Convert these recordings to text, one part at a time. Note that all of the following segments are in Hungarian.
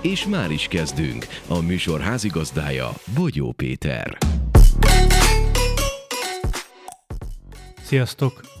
És már is kezdünk. A műsor házigazdája Bogyó Péter. Sziasztok!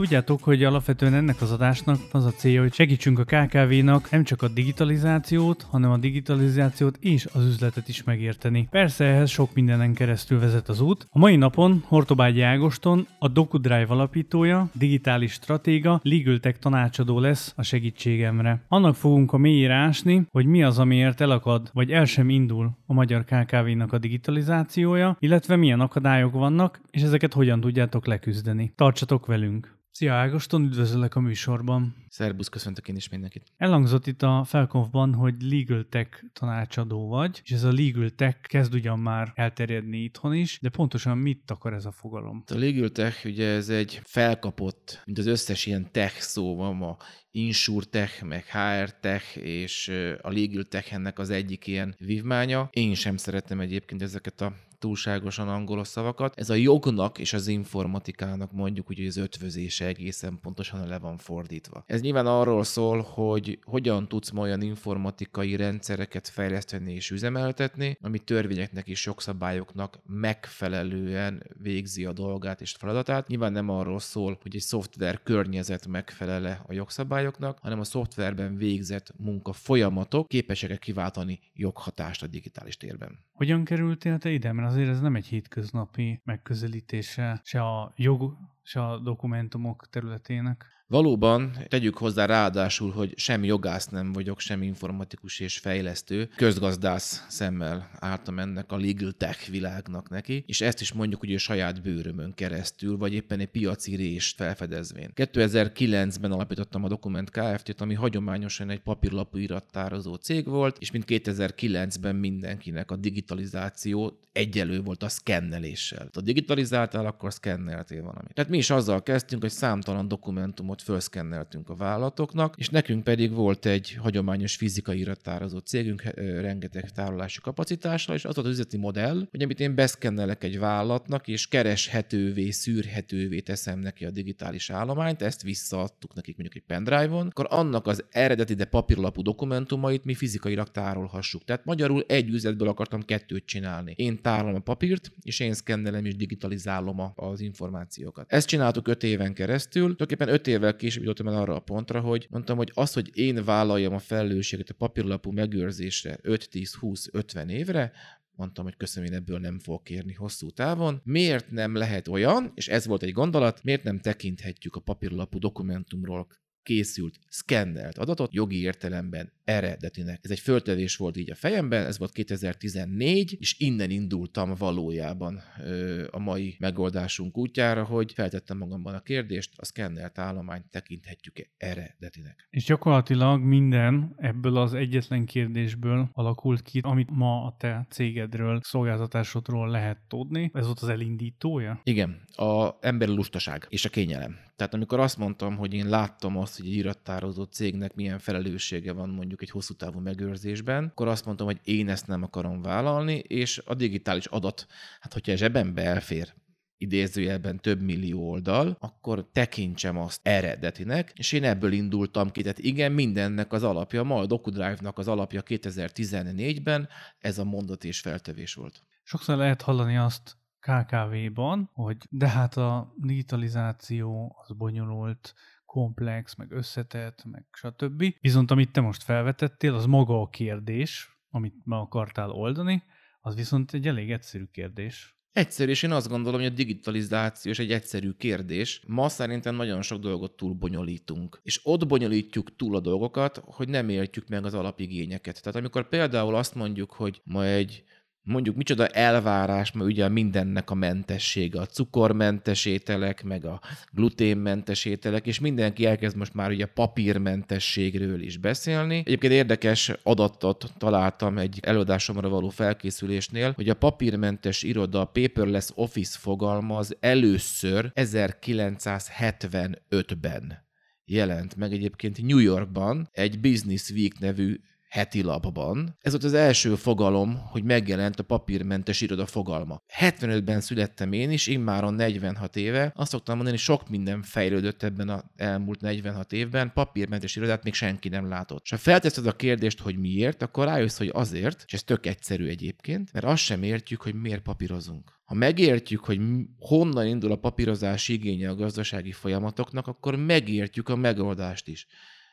Tudjátok, hogy alapvetően ennek az adásnak az a célja, hogy segítsünk a KKV-nak nem csak a digitalizációt, hanem a digitalizációt és az üzletet is megérteni. Persze ehhez sok mindenen keresztül vezet az út. A mai napon Hortobágyi Ágoston, a DocuDrive alapítója, digitális stratéga, legal tech tanácsadó lesz a segítségemre. Annak fogunk a mélyére ásni, hogy mi az, amiért elakad, vagy el sem indul a magyar KKV-nak a digitalizációja, illetve milyen akadályok vannak, és ezeket hogyan tudjátok leküzdeni. Tartsatok velünk! Szia Ágoston, üdvözöllek a műsorban. Szerbusz, köszöntök én is mindenkit. Elhangzott itt a Felkonfban, hogy Legal Tech tanácsadó vagy, és ez a Legal Tech kezd ugyan már elterjedni itthon is, de pontosan mit akar ez a fogalom? A Legal Tech ugye ez egy felkapott, mint az összes ilyen tech szó van ma, InsurTech, meg HRTech, és a Legal Tech ennek az egyik ilyen vívmánya. Én sem szeretem egyébként ezeket a túlságosan angolos szavakat. Ez a jognak és az informatikának mondjuk úgy, hogy az ötvözése egészen pontosan le van fordítva. Ez nyilván arról szól, hogy hogyan tudsz ma olyan informatikai rendszereket fejleszteni és üzemeltetni, ami törvényeknek és jogszabályoknak megfelelően végzi a dolgát és feladatát. Nyilván nem arról szól, hogy egy szoftver környezet megfelele a jogszabályoknak, hanem a szoftverben végzett munka folyamatok képesek kiváltani joghatást a digitális térben. Hogyan kerültél te ide? Mert azért ez nem egy hétköznapi megközelítése se a jog, se a dokumentumok területének. Valóban tegyük hozzá ráadásul, hogy sem jogász nem vagyok, sem informatikus és fejlesztő. Közgazdász szemmel álltam ennek a legal tech világnak neki, és ezt is mondjuk ugye saját bőrömön keresztül, vagy éppen egy piaci rést felfedezvén. 2009-ben alapítottam a Dokument Kft-t, ami hagyományosan egy papírlapú irattározó cég volt, és mint 2009-ben mindenkinek a digitalizáció egyelő volt a szkenneléssel. Ha digitalizáltál, akkor szkenneltél valamit. Tehát mi is azzal kezdtünk, hogy számtalan dokumentumot anyagot felszkenneltünk a vállalatoknak, és nekünk pedig volt egy hagyományos fizikai irattározó cégünk, rengeteg tárolási kapacitással, és az az üzleti modell, hogy amit én beszkennelek egy vállalatnak, és kereshetővé, szűrhetővé teszem neki a digitális állományt, ezt visszaadtuk nekik mondjuk egy pendrive-on, akkor annak az eredeti, de papírlapú dokumentumait mi fizikailag tárolhassuk. Tehát magyarul egy üzletből akartam kettőt csinálni. Én tárolom a papírt, és én szkennelem és digitalizálom az információkat. Ezt csináltuk öt éven keresztül, tulajdonképpen öt évvel évvel később jutottam el arra a pontra, hogy mondtam, hogy az, hogy én vállaljam a felelősséget a papírlapú megőrzésre 5-10-20-50 évre, mondtam, hogy köszönöm, én ebből nem fogok kérni hosszú távon. Miért nem lehet olyan, és ez volt egy gondolat, miért nem tekinthetjük a papírlapú dokumentumról készült, szkennelt adatot jogi értelemben eredetinek. Ez egy föltevés volt így a fejemben, ez volt 2014, és innen indultam valójában ö, a mai megoldásunk útjára, hogy feltettem magamban a kérdést, a szkennelt állományt tekinthetjük-e eredetinek. És gyakorlatilag minden ebből az egyetlen kérdésből alakult ki, amit ma a te cégedről, szolgáltatásodról lehet tudni. Ez volt az elindítója? Igen, a emberi lustaság és a kényelem. Tehát amikor azt mondtam, hogy én láttam azt, hogy egy irattározó cégnek milyen felelőssége van mondjuk egy hosszú távú megőrzésben, akkor azt mondtam, hogy én ezt nem akarom vállalni, és a digitális adat, hát hogyha zsebembe elfér, idézőjelben több millió oldal, akkor tekintsem azt eredetinek, és én ebből indultam ki. Tehát igen, mindennek az alapja, ma a DocuDrive-nak az alapja 2014-ben ez a mondat és feltevés volt. Sokszor lehet hallani azt, KKV-ban, hogy de hát a digitalizáció az bonyolult, komplex, meg összetett, meg stb. Viszont amit te most felvetettél, az maga a kérdés, amit me akartál oldani, az viszont egy elég egyszerű kérdés. Egyszerű, és én azt gondolom, hogy a digitalizáció is egy egyszerű kérdés. Ma szerintem nagyon sok dolgot túl bonyolítunk. És ott bonyolítjuk túl a dolgokat, hogy nem értjük meg az alapigényeket. Tehát amikor például azt mondjuk, hogy ma egy mondjuk micsoda elvárás, mert ugye mindennek a mentessége, a cukormentes ételek, meg a gluténmentes ételek, és mindenki elkezd most már ugye papírmentességről is beszélni. Egyébként érdekes adatot találtam egy előadásomra való felkészülésnél, hogy a papírmentes iroda, a paperless office fogalma az először 1975-ben jelent meg egyébként New Yorkban egy Business Week nevű heti lapban. Ez volt az első fogalom, hogy megjelent a papírmentes iroda fogalma. 75-ben születtem én is, immáron 46 éve. Azt szoktam mondani, sok minden fejlődött ebben az elmúlt 46 évben, papírmentes irodát még senki nem látott. És ha felteszed a kérdést, hogy miért, akkor rájössz, hogy azért, és ez tök egyszerű egyébként, mert azt sem értjük, hogy miért papírozunk. Ha megértjük, hogy honnan indul a papírozás igénye a gazdasági folyamatoknak, akkor megértjük a megoldást is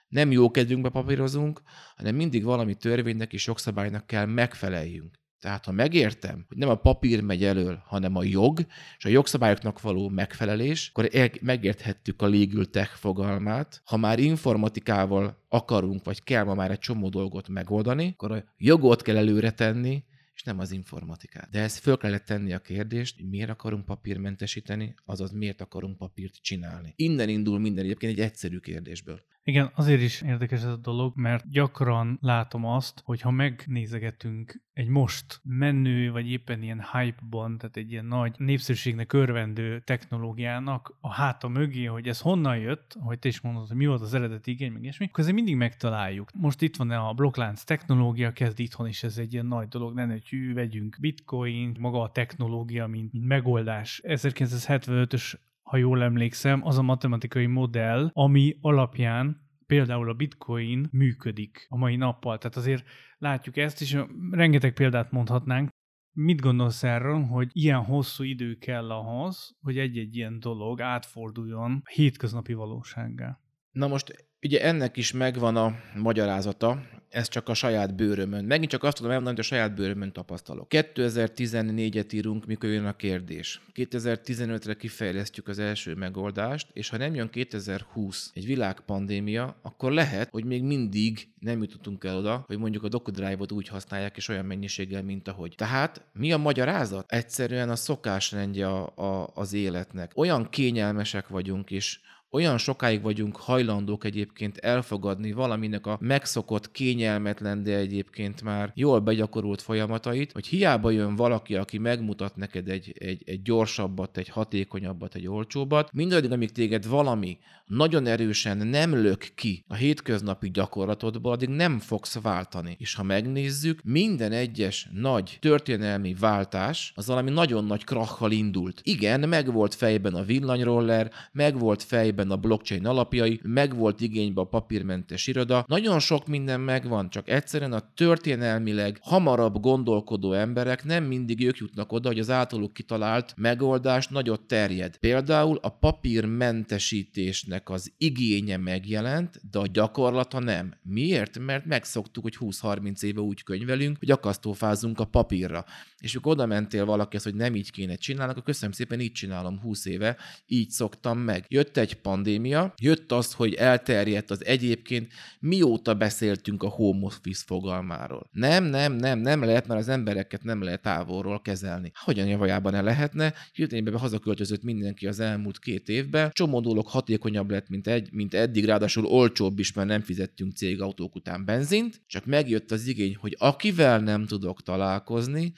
nem jó kedvünkbe papírozunk, hanem mindig valami törvénynek és jogszabálynak kell megfeleljünk. Tehát ha megértem, hogy nem a papír megy elől, hanem a jog, és a jogszabályoknak való megfelelés, akkor megérthettük a legal tech fogalmát. Ha már informatikával akarunk, vagy kell ma már egy csomó dolgot megoldani, akkor a jogot kell előre tenni, és nem az informatikát. De ezt föl kellett tenni a kérdést, hogy miért akarunk papírmentesíteni, azaz miért akarunk papírt csinálni. Innen indul minden egyébként egy egyszerű kérdésből. Igen, azért is érdekes ez a dolog, mert gyakran látom azt, hogy ha megnézegetünk egy most menő, vagy éppen ilyen hype-ban, tehát egy ilyen nagy népszerűségnek örvendő technológiának a háta mögé, hogy ez honnan jött, hogy te is mondod, hogy mi volt az eredeti igény, meg ilyesmi, akkor mindig megtaláljuk. Most itt van a blokklánc technológia, kezd itthon is ez egy ilyen nagy dolog, nem hogy vegyünk bitcoin, maga a technológia, mint, mint megoldás. 1975-ös ha jól emlékszem, az a matematikai modell, ami alapján például a bitcoin működik a mai nappal. Tehát azért látjuk ezt, és rengeteg példát mondhatnánk. Mit gondolsz erről, hogy ilyen hosszú idő kell ahhoz, hogy egy-egy ilyen dolog átforduljon a hétköznapi valósággá? Na most ugye ennek is megvan a magyarázata, ez csak a saját bőrömön. Megint csak azt tudom elmondani, hogy a saját bőrömön tapasztalok. 2014-et írunk, mikor jön a kérdés. 2015-re kifejlesztjük az első megoldást, és ha nem jön 2020 egy világpandémia, akkor lehet, hogy még mindig nem jutottunk el oda, hogy mondjuk a DocuDrive-ot úgy használják, és olyan mennyiséggel, mint ahogy. Tehát mi a magyarázat? Egyszerűen a szokásrendje a, a, az életnek. Olyan kényelmesek vagyunk, és olyan sokáig vagyunk hajlandók egyébként elfogadni valaminek a megszokott, kényelmetlen, de egyébként már jól begyakorolt folyamatait, hogy hiába jön valaki, aki megmutat neked egy, egy, egy gyorsabbat, egy hatékonyabbat, egy olcsóbbat, mindaddig, amíg téged valami nagyon erősen nem lök ki a hétköznapi gyakorlatodból, addig nem fogsz váltani. És ha megnézzük, minden egyes nagy történelmi váltás az valami nagyon nagy krachal indult. Igen, meg volt fejben a villanyroller, meg volt fejben a blockchain alapjai, meg volt igénybe a papírmentes iroda. Nagyon sok minden megvan, csak egyszerűen a történelmileg hamarabb gondolkodó emberek nem mindig ők jutnak oda, hogy az általuk kitalált megoldás nagyot terjed. Például a papírmentesítésnek az igénye megjelent, de a gyakorlata nem. Miért? Mert megszoktuk, hogy 20-30 éve úgy könyvelünk, hogy akasztófázunk a papírra. És akkor oda mentél valaki, hogy nem így kéne csinálni, akkor köszönöm szépen, így csinálom 20 éve, így szoktam meg. Jött egy pandémia, jött az, hogy elterjedt az egyébként, mióta beszéltünk a home office fogalmáról. Nem, nem, nem, nem lehet, mert az embereket nem lehet távolról kezelni. Hogyan javajában ne lehetne? Hirtelen hazaköltözött mindenki az elmúlt két évben, csomó dolog hatékonyabb lett, mint, egy, mint eddig, ráadásul olcsóbb is, mert nem fizettünk cégautók után benzint, csak megjött az igény, hogy akivel nem tudok találkozni,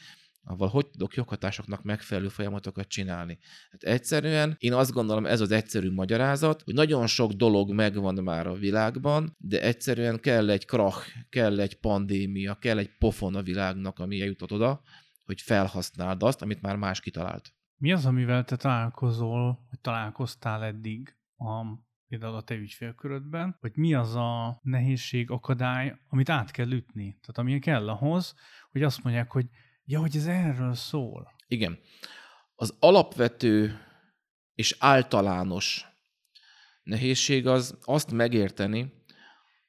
avval hogy tudok joghatásoknak megfelelő folyamatokat csinálni. Hát egyszerűen én azt gondolom, ez az egyszerű magyarázat, hogy nagyon sok dolog megvan már a világban, de egyszerűen kell egy krach, kell egy pandémia, kell egy pofon a világnak, ami eljutott oda, hogy felhasználd azt, amit már más kitalált. Mi az, amivel te találkozol, vagy találkoztál eddig, a, például a te ügyfélkörödben, hogy mi az a nehézség, akadály, amit át kell ütni. Tehát ami kell ahhoz, hogy azt mondják, hogy ja, hogy ez erről szól. Igen. Az alapvető és általános nehézség az azt megérteni,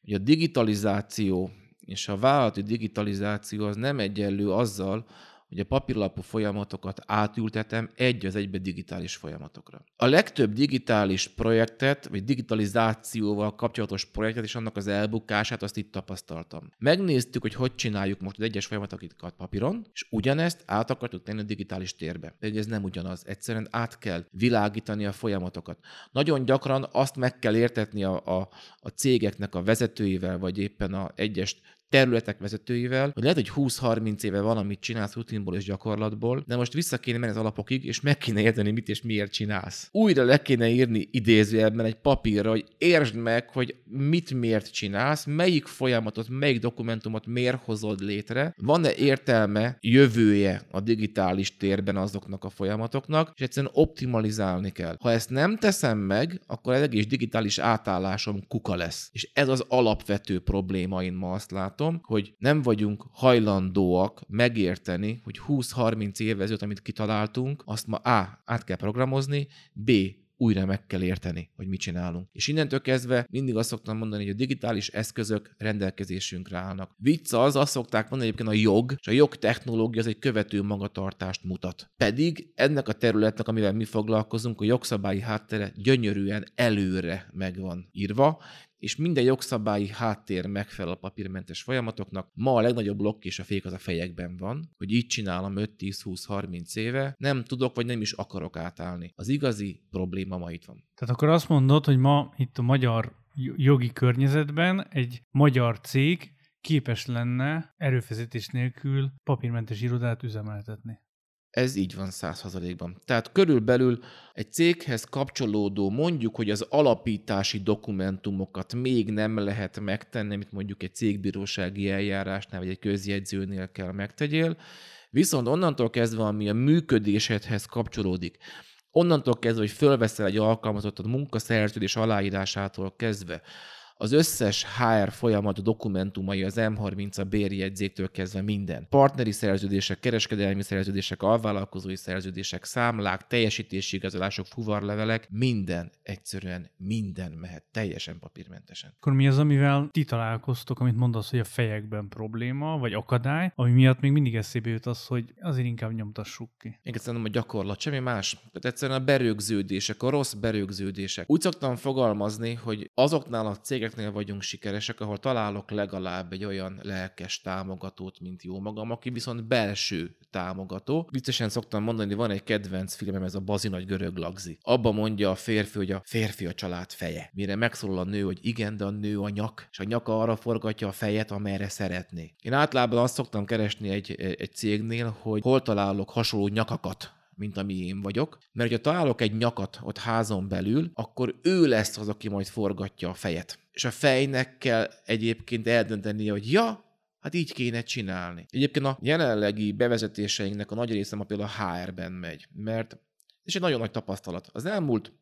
hogy a digitalizáció és a vállalati digitalizáció az nem egyenlő azzal, hogy a papírlapú folyamatokat átültetem egy az egybe digitális folyamatokra. A legtöbb digitális projektet, vagy digitalizációval kapcsolatos projektet és annak az elbukását azt itt tapasztaltam. Megnéztük, hogy hogy csináljuk most az egyes folyamatokat papíron, és ugyanezt át akartuk tenni a digitális térbe. Pedig ez nem ugyanaz. Egyszerűen át kell világítani a folyamatokat. Nagyon gyakran azt meg kell értetni a, a, a cégeknek a vezetőivel, vagy éppen a egyes területek vezetőivel, hogy lehet, hogy 20-30 éve valamit csinálsz rutinból és gyakorlatból, de most vissza kéne menni az alapokig, és meg kéne érteni, mit és miért csinálsz. Újra le kéne írni idézőjelben egy papírra, hogy értsd meg, hogy mit miért csinálsz, melyik folyamatot, melyik dokumentumot miért hozod létre, van-e értelme, jövője a digitális térben azoknak a folyamatoknak, és egyszerűen optimalizálni kell. Ha ezt nem teszem meg, akkor az egész digitális átállásom kuka lesz. És ez az alapvető probléma, én ma azt látom látom, hogy nem vagyunk hajlandóak megérteni, hogy 20-30 évvel amit kitaláltunk, azt ma A. át kell programozni, B újra meg kell érteni, hogy mit csinálunk. És innentől kezdve mindig azt szoktam mondani, hogy a digitális eszközök rendelkezésünkre állnak. Vicc az, azt szokták mondani egyébként a jog, és a jog technológia az egy követő magatartást mutat. Pedig ennek a területnek, amivel mi foglalkozunk, a jogszabályi háttere gyönyörűen előre megvan írva, és minden jogszabályi háttér megfelel a papírmentes folyamatoknak. Ma a legnagyobb blokk és a fék az a fejekben van, hogy így csinálom 5-10-20-30 éve, nem tudok vagy nem is akarok átállni. Az igazi probléma ma itt van. Tehát akkor azt mondod, hogy ma itt a magyar jogi környezetben egy magyar cég képes lenne erőfeszítés nélkül papírmentes irodát üzemeltetni. Ez így van százszerzalékban. Tehát körülbelül egy céghez kapcsolódó, mondjuk, hogy az alapítási dokumentumokat még nem lehet megtenni, amit mondjuk egy cégbírósági eljárásnál vagy egy közjegyzőnél kell megtegyél, viszont onnantól kezdve, ami a működésedhez kapcsolódik, onnantól kezdve, hogy fölveszel egy alkalmazottat munkaszerződés aláírásától kezdve, az összes HR folyamat dokumentumai az M30 a bérjegyzéktől kezdve minden. Partneri szerződések, kereskedelmi szerződések, alvállalkozói szerződések, számlák, teljesítési igazolások, fuvarlevelek, minden, egyszerűen minden mehet teljesen papírmentesen. Akkor mi az, amivel ti találkoztok, amit mondasz, hogy a fejekben probléma, vagy akadály, ami miatt még mindig eszébe jut az, hogy azért inkább nyomtassuk ki. Én szerintem a gyakorlat, semmi más. Tehát egyszerűen a berögződések, a rossz berögződések. Úgy szoktam fogalmazni, hogy azoknál a cégek, projektnél vagyunk sikeresek, ahol találok legalább egy olyan lelkes támogatót, mint jó magam, aki viszont belső támogató. Viccesen szoktam mondani, van egy kedvenc filmem, ez a Bazi nagy görög lagzi. Abba mondja a férfi, hogy a férfi a család feje. Mire megszólal a nő, hogy igen, de a nő a nyak, és a nyaka arra forgatja a fejet, amerre szeretné. Én általában azt szoktam keresni egy, egy cégnél, hogy hol találok hasonló nyakakat mint ami én vagyok. Mert hogyha találok egy nyakat ott házon belül, akkor ő lesz az, aki majd forgatja a fejet. És a fejnek kell egyébként eldöntenie, hogy ja, Hát így kéne csinálni. Egyébként a jelenlegi bevezetéseinknek a nagy része ma például HR-ben megy, mert és egy nagyon nagy tapasztalat. Az elmúlt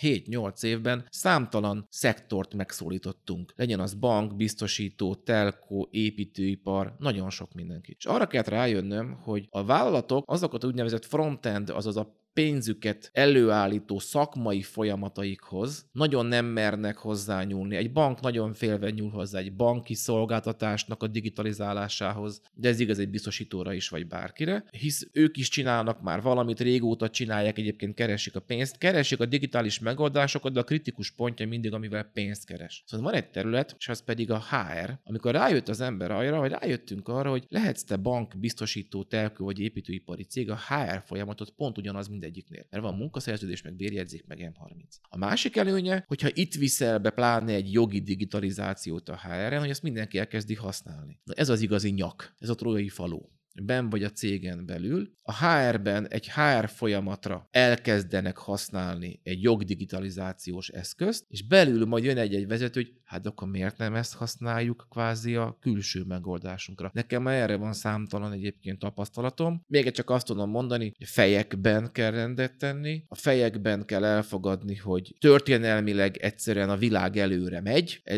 7-8 évben számtalan szektort megszólítottunk. Legyen az bank, biztosító, telko, építőipar, nagyon sok mindenki. És arra kellett rájönnöm, hogy a vállalatok azokat úgynevezett frontend, azaz a pénzüket előállító szakmai folyamataikhoz nagyon nem mernek hozzányúlni. Egy bank nagyon félve nyúl hozzá egy banki szolgáltatásnak a digitalizálásához, de ez igaz egy biztosítóra is, vagy bárkire, hisz ők is csinálnak már valamit, régóta csinálják, egyébként keresik a pénzt, keresik a digitális megoldásokat, de a kritikus pontja mindig, amivel pénzt keres. Szóval van egy terület, és az pedig a HR, amikor rájött az ember arra, hogy rájöttünk arra, hogy lehetsz te bank, biztosító, telkő vagy építőipari cég, a HR folyamatot pont ugyanaz, mint mindegyiknél. Mert van munkaszerződés, meg bérjegyzék, meg M30. A másik előnye, hogyha itt viszel be pláne egy jogi digitalizációt a HR-en, hogy ezt mindenki elkezdi használni. Na ez az igazi nyak, ez a trójai falu ben vagy a cégen belül, a HR-ben egy HR folyamatra elkezdenek használni egy jogdigitalizációs eszközt, és belül majd jön egy-egy vezető, hogy hát akkor miért nem ezt használjuk kvázi a külső megoldásunkra. Nekem erre van számtalan egyébként tapasztalatom. Még csak azt tudom mondani, hogy fejekben kell rendet tenni, a fejekben kell elfogadni, hogy történelmileg egyszerűen a világ előre megy, e,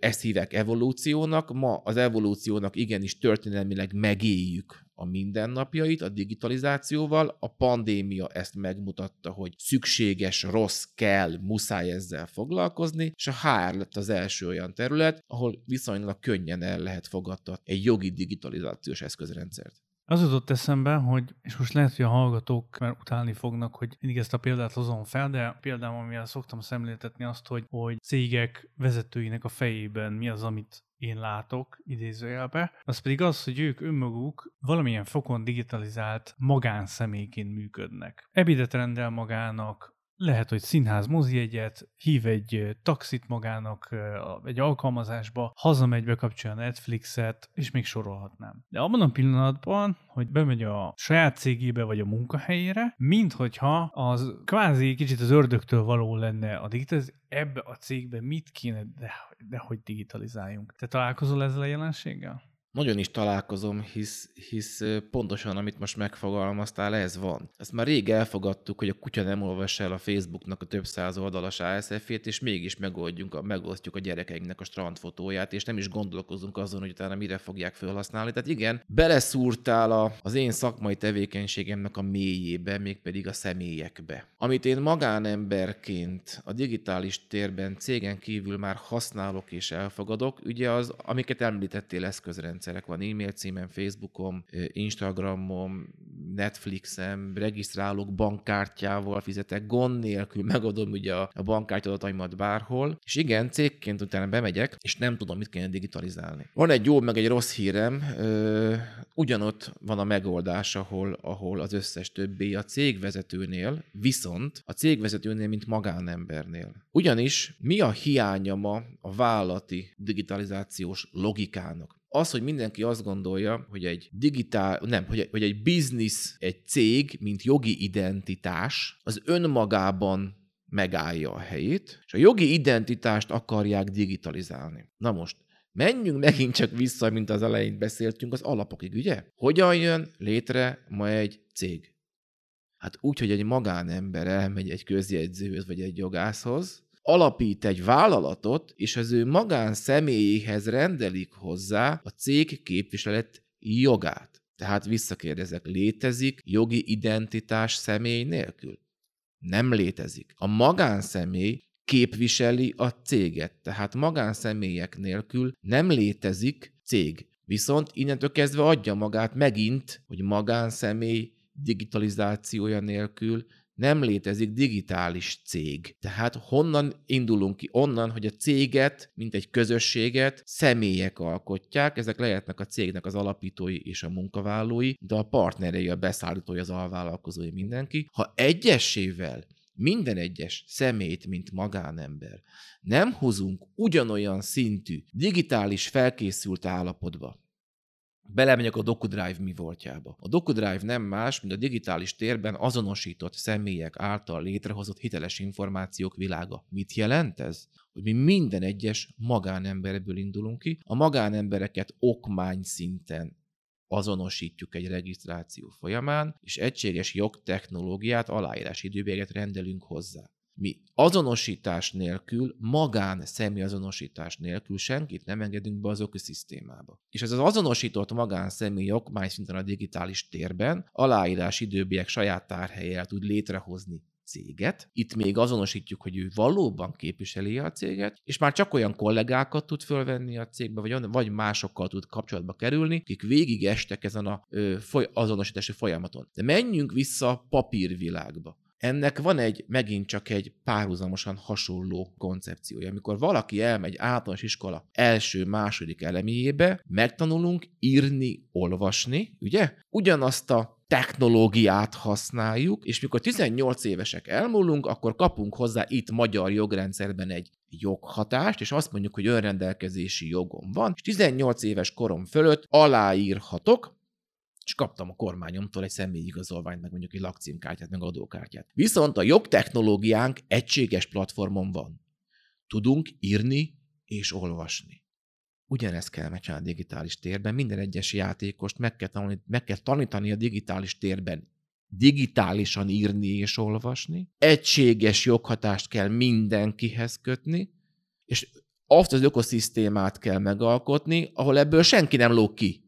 ezt hívek evolúciónak, ma az evolúciónak igenis történelmileg megéljük a mindennapjait a digitalizációval. A pandémia ezt megmutatta, hogy szükséges, rossz, kell, muszáj ezzel foglalkozni, és a HR lett az első olyan terület, ahol viszonylag könnyen el lehet fogadtatni egy jogi digitalizációs eszközrendszert. Az jutott eszembe, hogy, és most lehet, hogy a hallgatók mert utálni fognak, hogy mindig ezt a példát hozom fel, de példám, amivel szoktam szemléltetni azt, hogy, hogy cégek vezetőinek a fejében mi az, amit én látok idézőjelbe, az pedig az, hogy ők önmaguk valamilyen fokon digitalizált magánszemélyként működnek. Ebidet rendel magának, lehet, hogy színház egyet, hív egy taxit magának egy alkalmazásba, hazamegy, bekapcsolja a Netflixet, és még sorolhatnám. De abban a pillanatban, hogy bemegy a saját cégébe vagy a munkahelyére, minthogyha az kvázi kicsit az ördögtől való lenne a digitalizáció, ebbe a cégbe mit kéne, de, de hogy digitalizáljunk. Te találkozol ezzel a jelenséggel? Nagyon is találkozom, hisz, hisz pontosan, amit most megfogalmaztál, ez van. Ezt már rég elfogadtuk, hogy a kutya nem olvas el a Facebooknak a több száz oldalas ASF-ét, és mégis megoldjunk, a, megosztjuk a gyerekeinknek a strandfotóját, és nem is gondolkozunk azon, hogy utána mire fogják felhasználni. Tehát igen, beleszúrtál a, az én szakmai tevékenységemnek a mélyébe, mégpedig a személyekbe. Amit én magánemberként a digitális térben cégen kívül már használok és elfogadok, ugye az, amiket említettél eszközrendszer rendszerek van, e-mail címem, Facebookom, Instagramom, Netflixem, regisztrálok bankkártyával, fizetek gond nélkül, megadom ugye a, bankkártya adataimat bárhol, és igen, cégként utána bemegyek, és nem tudom, mit kéne digitalizálni. Van egy jó, meg egy rossz hírem, ugyanott van a megoldás, ahol, ahol az összes többi a cégvezetőnél, viszont a cégvezetőnél, mint magánembernél. Ugyanis mi a hiánya ma a vállalati digitalizációs logikának? Az, hogy mindenki azt gondolja, hogy egy digitál, nem, hogy, hogy egy biznisz, egy cég, mint jogi identitás, az önmagában megállja a helyét, és a jogi identitást akarják digitalizálni. Na most, menjünk megint csak vissza, mint az elején beszéltünk, az alapokig, ugye? Hogyan jön létre ma egy cég? Hát úgy, hogy egy magánember elmegy egy közjegyzőhöz vagy egy jogászhoz, alapít egy vállalatot, és az ő magánszemélyéhez rendelik hozzá a cég képviselet jogát. Tehát visszakérdezek, létezik jogi identitás személy nélkül? Nem létezik. A magánszemély képviseli a céget, tehát magánszemélyek nélkül nem létezik cég. Viszont innentől kezdve adja magát megint, hogy magánszemély digitalizációja nélkül nem létezik digitális cég. Tehát honnan indulunk ki? Onnan, hogy a céget, mint egy közösséget személyek alkotják, ezek lehetnek a cégnek az alapítói és a munkavállalói, de a partnerei, a beszállítói, az alvállalkozói, mindenki. Ha egyesével minden egyes szemét, mint magánember nem hozunk ugyanolyan szintű digitális felkészült állapotba, Belemegyek a DocuDrive mi voltjába. A DocuDrive nem más, mint a digitális térben azonosított személyek által létrehozott hiteles információk világa. Mit jelent ez? Hogy mi minden egyes magánemberből indulunk ki, a magánembereket okmány szinten azonosítjuk egy regisztráció folyamán, és egységes jogtechnológiát, aláírás időbéget rendelünk hozzá. Mi azonosítás nélkül, magán személyazonosítás nélkül senkit nem engedünk be az ökoszisztémába. És ez az azonosított magán személy okmány szinten a digitális térben aláírás időbbiek saját tárhelyel tud létrehozni céget. Itt még azonosítjuk, hogy ő valóban képviseli a céget, és már csak olyan kollégákat tud fölvenni a cégbe, vagy, vagy másokkal tud kapcsolatba kerülni, akik végig estek ezen a ö, foly- azonosítási folyamaton. De menjünk vissza a papírvilágba. Ennek van egy, megint csak egy párhuzamosan hasonló koncepciója. Amikor valaki elmegy általános iskola első, második eleméjébe, megtanulunk írni, olvasni, ugye? Ugyanazt a technológiát használjuk, és mikor 18 évesek elmúlunk, akkor kapunk hozzá itt magyar jogrendszerben egy joghatást, és azt mondjuk, hogy önrendelkezési jogom van, és 18 éves korom fölött aláírhatok, és kaptam a kormányomtól egy személyigazolványt, meg mondjuk egy lakcímkártyát, meg adókártyát. Viszont a jogtechnológiánk egységes platformon van. Tudunk írni és olvasni. Ugyanezt kell megcsinálni a digitális térben. Minden egyes játékost meg kell, tanulni, meg kell tanítani a digitális térben digitálisan írni és olvasni. Egységes joghatást kell mindenkihez kötni, és azt az ökoszisztémát kell megalkotni, ahol ebből senki nem lóg ki.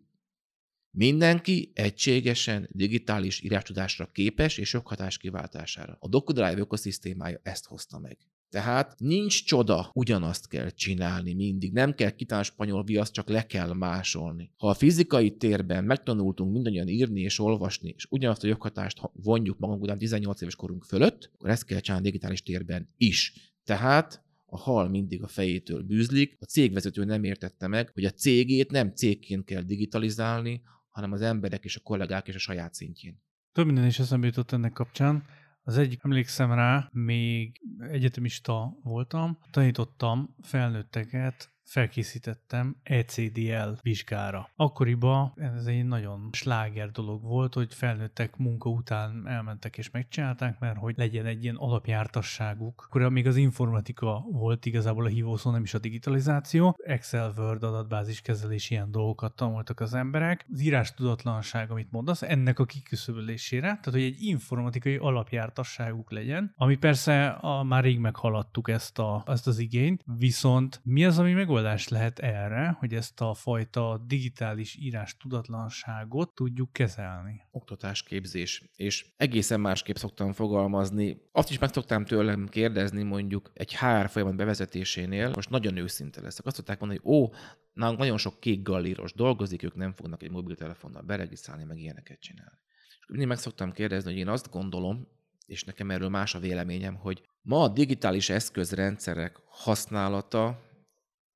Mindenki egységesen digitális írástudásra képes és joghatás kiváltására. A DocuDrive ökoszisztémája ezt hozta meg. Tehát nincs csoda, ugyanazt kell csinálni mindig. Nem kell kitálni spanyol viaszt, csak le kell másolni. Ha a fizikai térben megtanultunk mindannyian írni és olvasni, és ugyanazt a joghatást vonjuk magunk után 18 éves korunk fölött, akkor ezt kell csinálni digitális térben is. Tehát a hal mindig a fejétől bűzlik, a cégvezető nem értette meg, hogy a cégét nem cégként kell digitalizálni, hanem az emberek és a kollégák és a saját szintjén. Több minden is eszembe jutott ennek kapcsán. Az egyik, emlékszem rá, még egyetemista voltam, tanítottam felnőtteket felkészítettem ECDL vizsgára. Akkoriban ez egy nagyon sláger dolog volt, hogy felnőttek munka után elmentek és megcsinálták, mert hogy legyen egy ilyen alapjártasságuk. Akkor még az informatika volt igazából a hívószó, nem is a digitalizáció. Excel, Word, adatbázis kezelés, ilyen dolgokat tanultak az emberek. Az írás tudatlanság, amit mondasz, ennek a kiküszöbölésére, tehát hogy egy informatikai alapjártasságuk legyen, ami persze a, már rég meghaladtuk ezt, a, ezt az igényt, viszont mi az, ami meg megoldás lehet erre, hogy ezt a fajta digitális írás tudatlanságot tudjuk kezelni? Oktatásképzés. És egészen másképp szoktam fogalmazni. Azt is meg szoktam tőlem kérdezni mondjuk egy HR folyamat bevezetésénél, most nagyon őszinte leszek. Azt szokták mondani, hogy ó, nálunk nagyon sok kék gallíros dolgozik, ők nem fognak egy mobiltelefonnal beregisztrálni, meg ilyeneket csinálni. És mindig meg szoktam kérdezni, hogy én azt gondolom, és nekem erről más a véleményem, hogy ma a digitális eszközrendszerek használata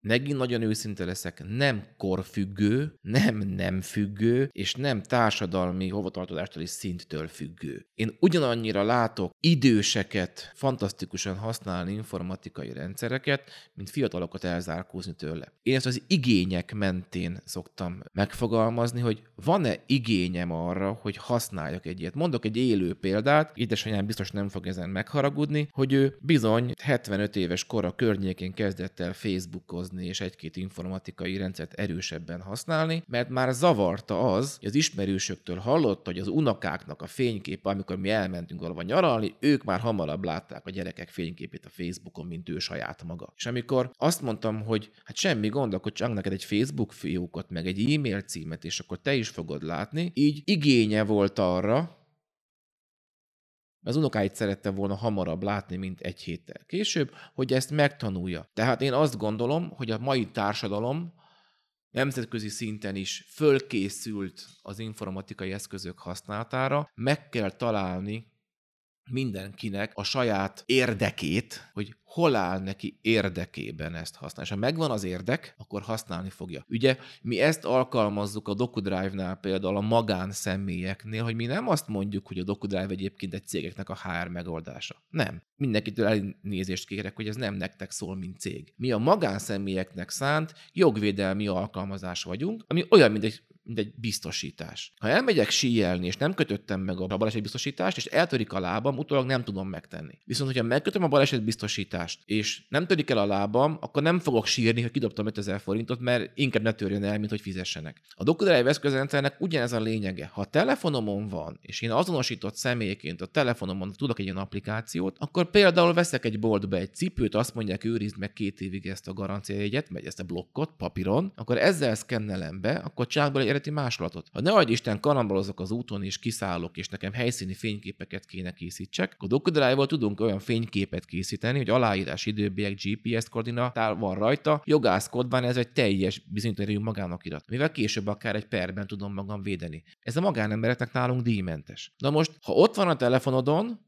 megint nagyon őszinte leszek, nem korfüggő, nem nem függő, és nem társadalmi hovatartozástól és szinttől függő. Én ugyanannyira látok időseket fantasztikusan használni informatikai rendszereket, mint fiatalokat elzárkózni tőle. Én ezt az igények mentén szoktam megfogalmazni, hogy van-e igényem arra, hogy használjak egy ilyet. Mondok egy élő példát, édesanyám biztos nem fog ezen megharagudni, hogy ő bizony 75 éves kora környékén kezdett el Facebookozni, dolgozni és egy-két informatikai rendszert erősebben használni, mert már zavarta az, hogy az ismerősöktől hallotta, hogy az unokáknak a fényképe, amikor mi elmentünk valahol nyaralni, ők már hamarabb látták a gyerekek fényképét a Facebookon, mint ő saját maga. És amikor azt mondtam, hogy hát semmi gond, akkor csak neked egy Facebook fiókot, meg egy e-mail címet, és akkor te is fogod látni, így igénye volt arra, az unokáit szerette volna hamarabb látni, mint egy héttel később, hogy ezt megtanulja. Tehát én azt gondolom, hogy a mai társadalom nemzetközi szinten is fölkészült az informatikai eszközök használatára, meg kell találni mindenkinek a saját érdekét, hogy hol áll neki érdekében ezt használni. És ha megvan az érdek, akkor használni fogja. Ugye mi ezt alkalmazzuk a DocuDrive-nál például a magánszemélyeknél, hogy mi nem azt mondjuk, hogy a DocuDrive egyébként egy cégeknek a HR megoldása. Nem. Mindenkitől elnézést kérek, hogy ez nem nektek szól, mint cég. Mi a magánszemélyeknek szánt jogvédelmi alkalmazás vagyunk, ami olyan, mint egy mint egy biztosítás. Ha elmegyek síelni, és nem kötöttem meg a balesetbiztosítást, és eltörik a lábam, utólag nem tudom megtenni. Viszont, hogyha megkötöm a balesetbiztosítást, és nem törik el a lábam, akkor nem fogok sírni, hogy kidobtam 5000 forintot, mert inkább ne törjön el, mint hogy fizessenek. A DocuDrive eszközrendszernek ugyanez a lényege. Ha a telefonomon van, és én azonosított személyként a telefonomon tudok egy ilyen applikációt, akkor például veszek egy boltba egy cipőt, azt mondják, őrizd meg két évig ezt a garanciajegyet, vagy ezt a blokkot papíron, akkor ezzel szkennelem be, akkor csinálok egy eredeti másolatot. Ha ne adj Isten, karambolozok az úton és kiszállok, és nekem helyszíni fényképeket kéne készítsek, akkor DocuDrive-val tudunk olyan fényképet készíteni, hogy aláírás időbbiek GPS koordinatál van rajta, jogászkodban ez egy teljes bizonyítani magának irat, mivel később akár egy perben tudom magam védeni. Ez a magánembereknek nálunk díjmentes. Na most, ha ott van a telefonodon,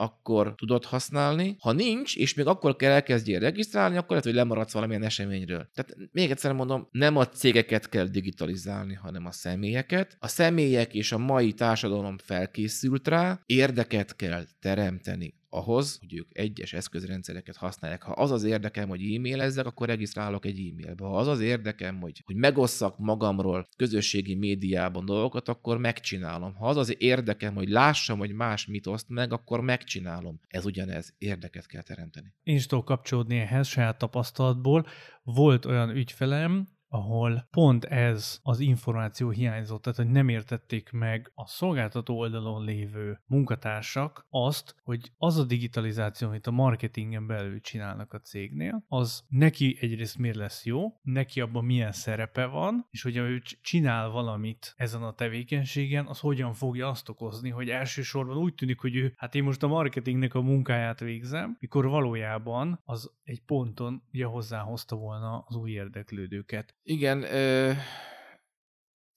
akkor tudod használni. Ha nincs, és még akkor kell elkezdjél regisztrálni, akkor lehet, hogy lemaradsz valamilyen eseményről. Tehát még egyszer mondom, nem a cégeket kell digitalizálni, hanem a személyeket. A személyek és a mai társadalom felkészült rá, érdeket kell teremteni ahhoz, hogy ők egyes eszközrendszereket használják. Ha az az érdekem, hogy e-mailezzek, akkor regisztrálok egy e-mailbe. Ha az az érdekem, hogy, hogy megosszak magamról közösségi médiában dolgokat, akkor megcsinálom. Ha az az érdekem, hogy lássam, hogy más mit oszt meg, akkor megcsinálom. Ez ugyanez, érdeket kell teremteni. Én is tudok kapcsolódni ehhez saját tapasztalatból. Volt olyan ügyfelem, ahol pont ez az információ hiányzott, tehát hogy nem értették meg a szolgáltató oldalon lévő munkatársak azt, hogy az a digitalizáció, amit a marketingen belül csinálnak a cégnél, az neki egyrészt miért lesz jó, neki abban milyen szerepe van, és hogy ő csinál valamit ezen a tevékenységen, az hogyan fogja azt okozni, hogy elsősorban úgy tűnik, hogy ő, hát én most a marketingnek a munkáját végzem, mikor valójában az egy ponton ugye hozzáhozta volna az új érdeklődőket. Igen, ö,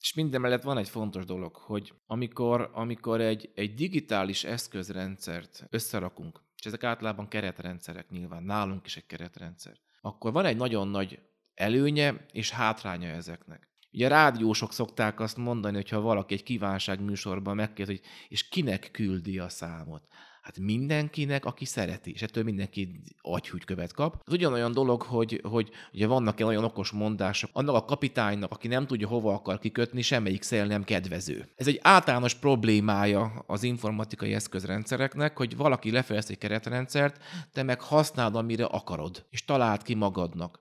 és minden mellett van egy fontos dolog, hogy amikor, amikor egy, egy digitális eszközrendszert összerakunk, és ezek általában keretrendszerek nyilván, nálunk is egy keretrendszer, akkor van egy nagyon nagy előnye és hátránya ezeknek. Ugye a rádiósok szokták azt mondani, hogy ha valaki egy kívánság műsorban megkérdezi, hogy és kinek küldi a számot. Hát mindenkinek, aki szereti, és ettől mindenki agyhúgykövet kap. Az ugyanolyan dolog, hogy, hogy ugye vannak -e olyan okos mondások, annak a kapitánynak, aki nem tudja hova akar kikötni, semmelyik szél nem kedvező. Ez egy általános problémája az informatikai eszközrendszereknek, hogy valaki lefejez egy keretrendszert, te meg használod, amire akarod, és találd ki magadnak.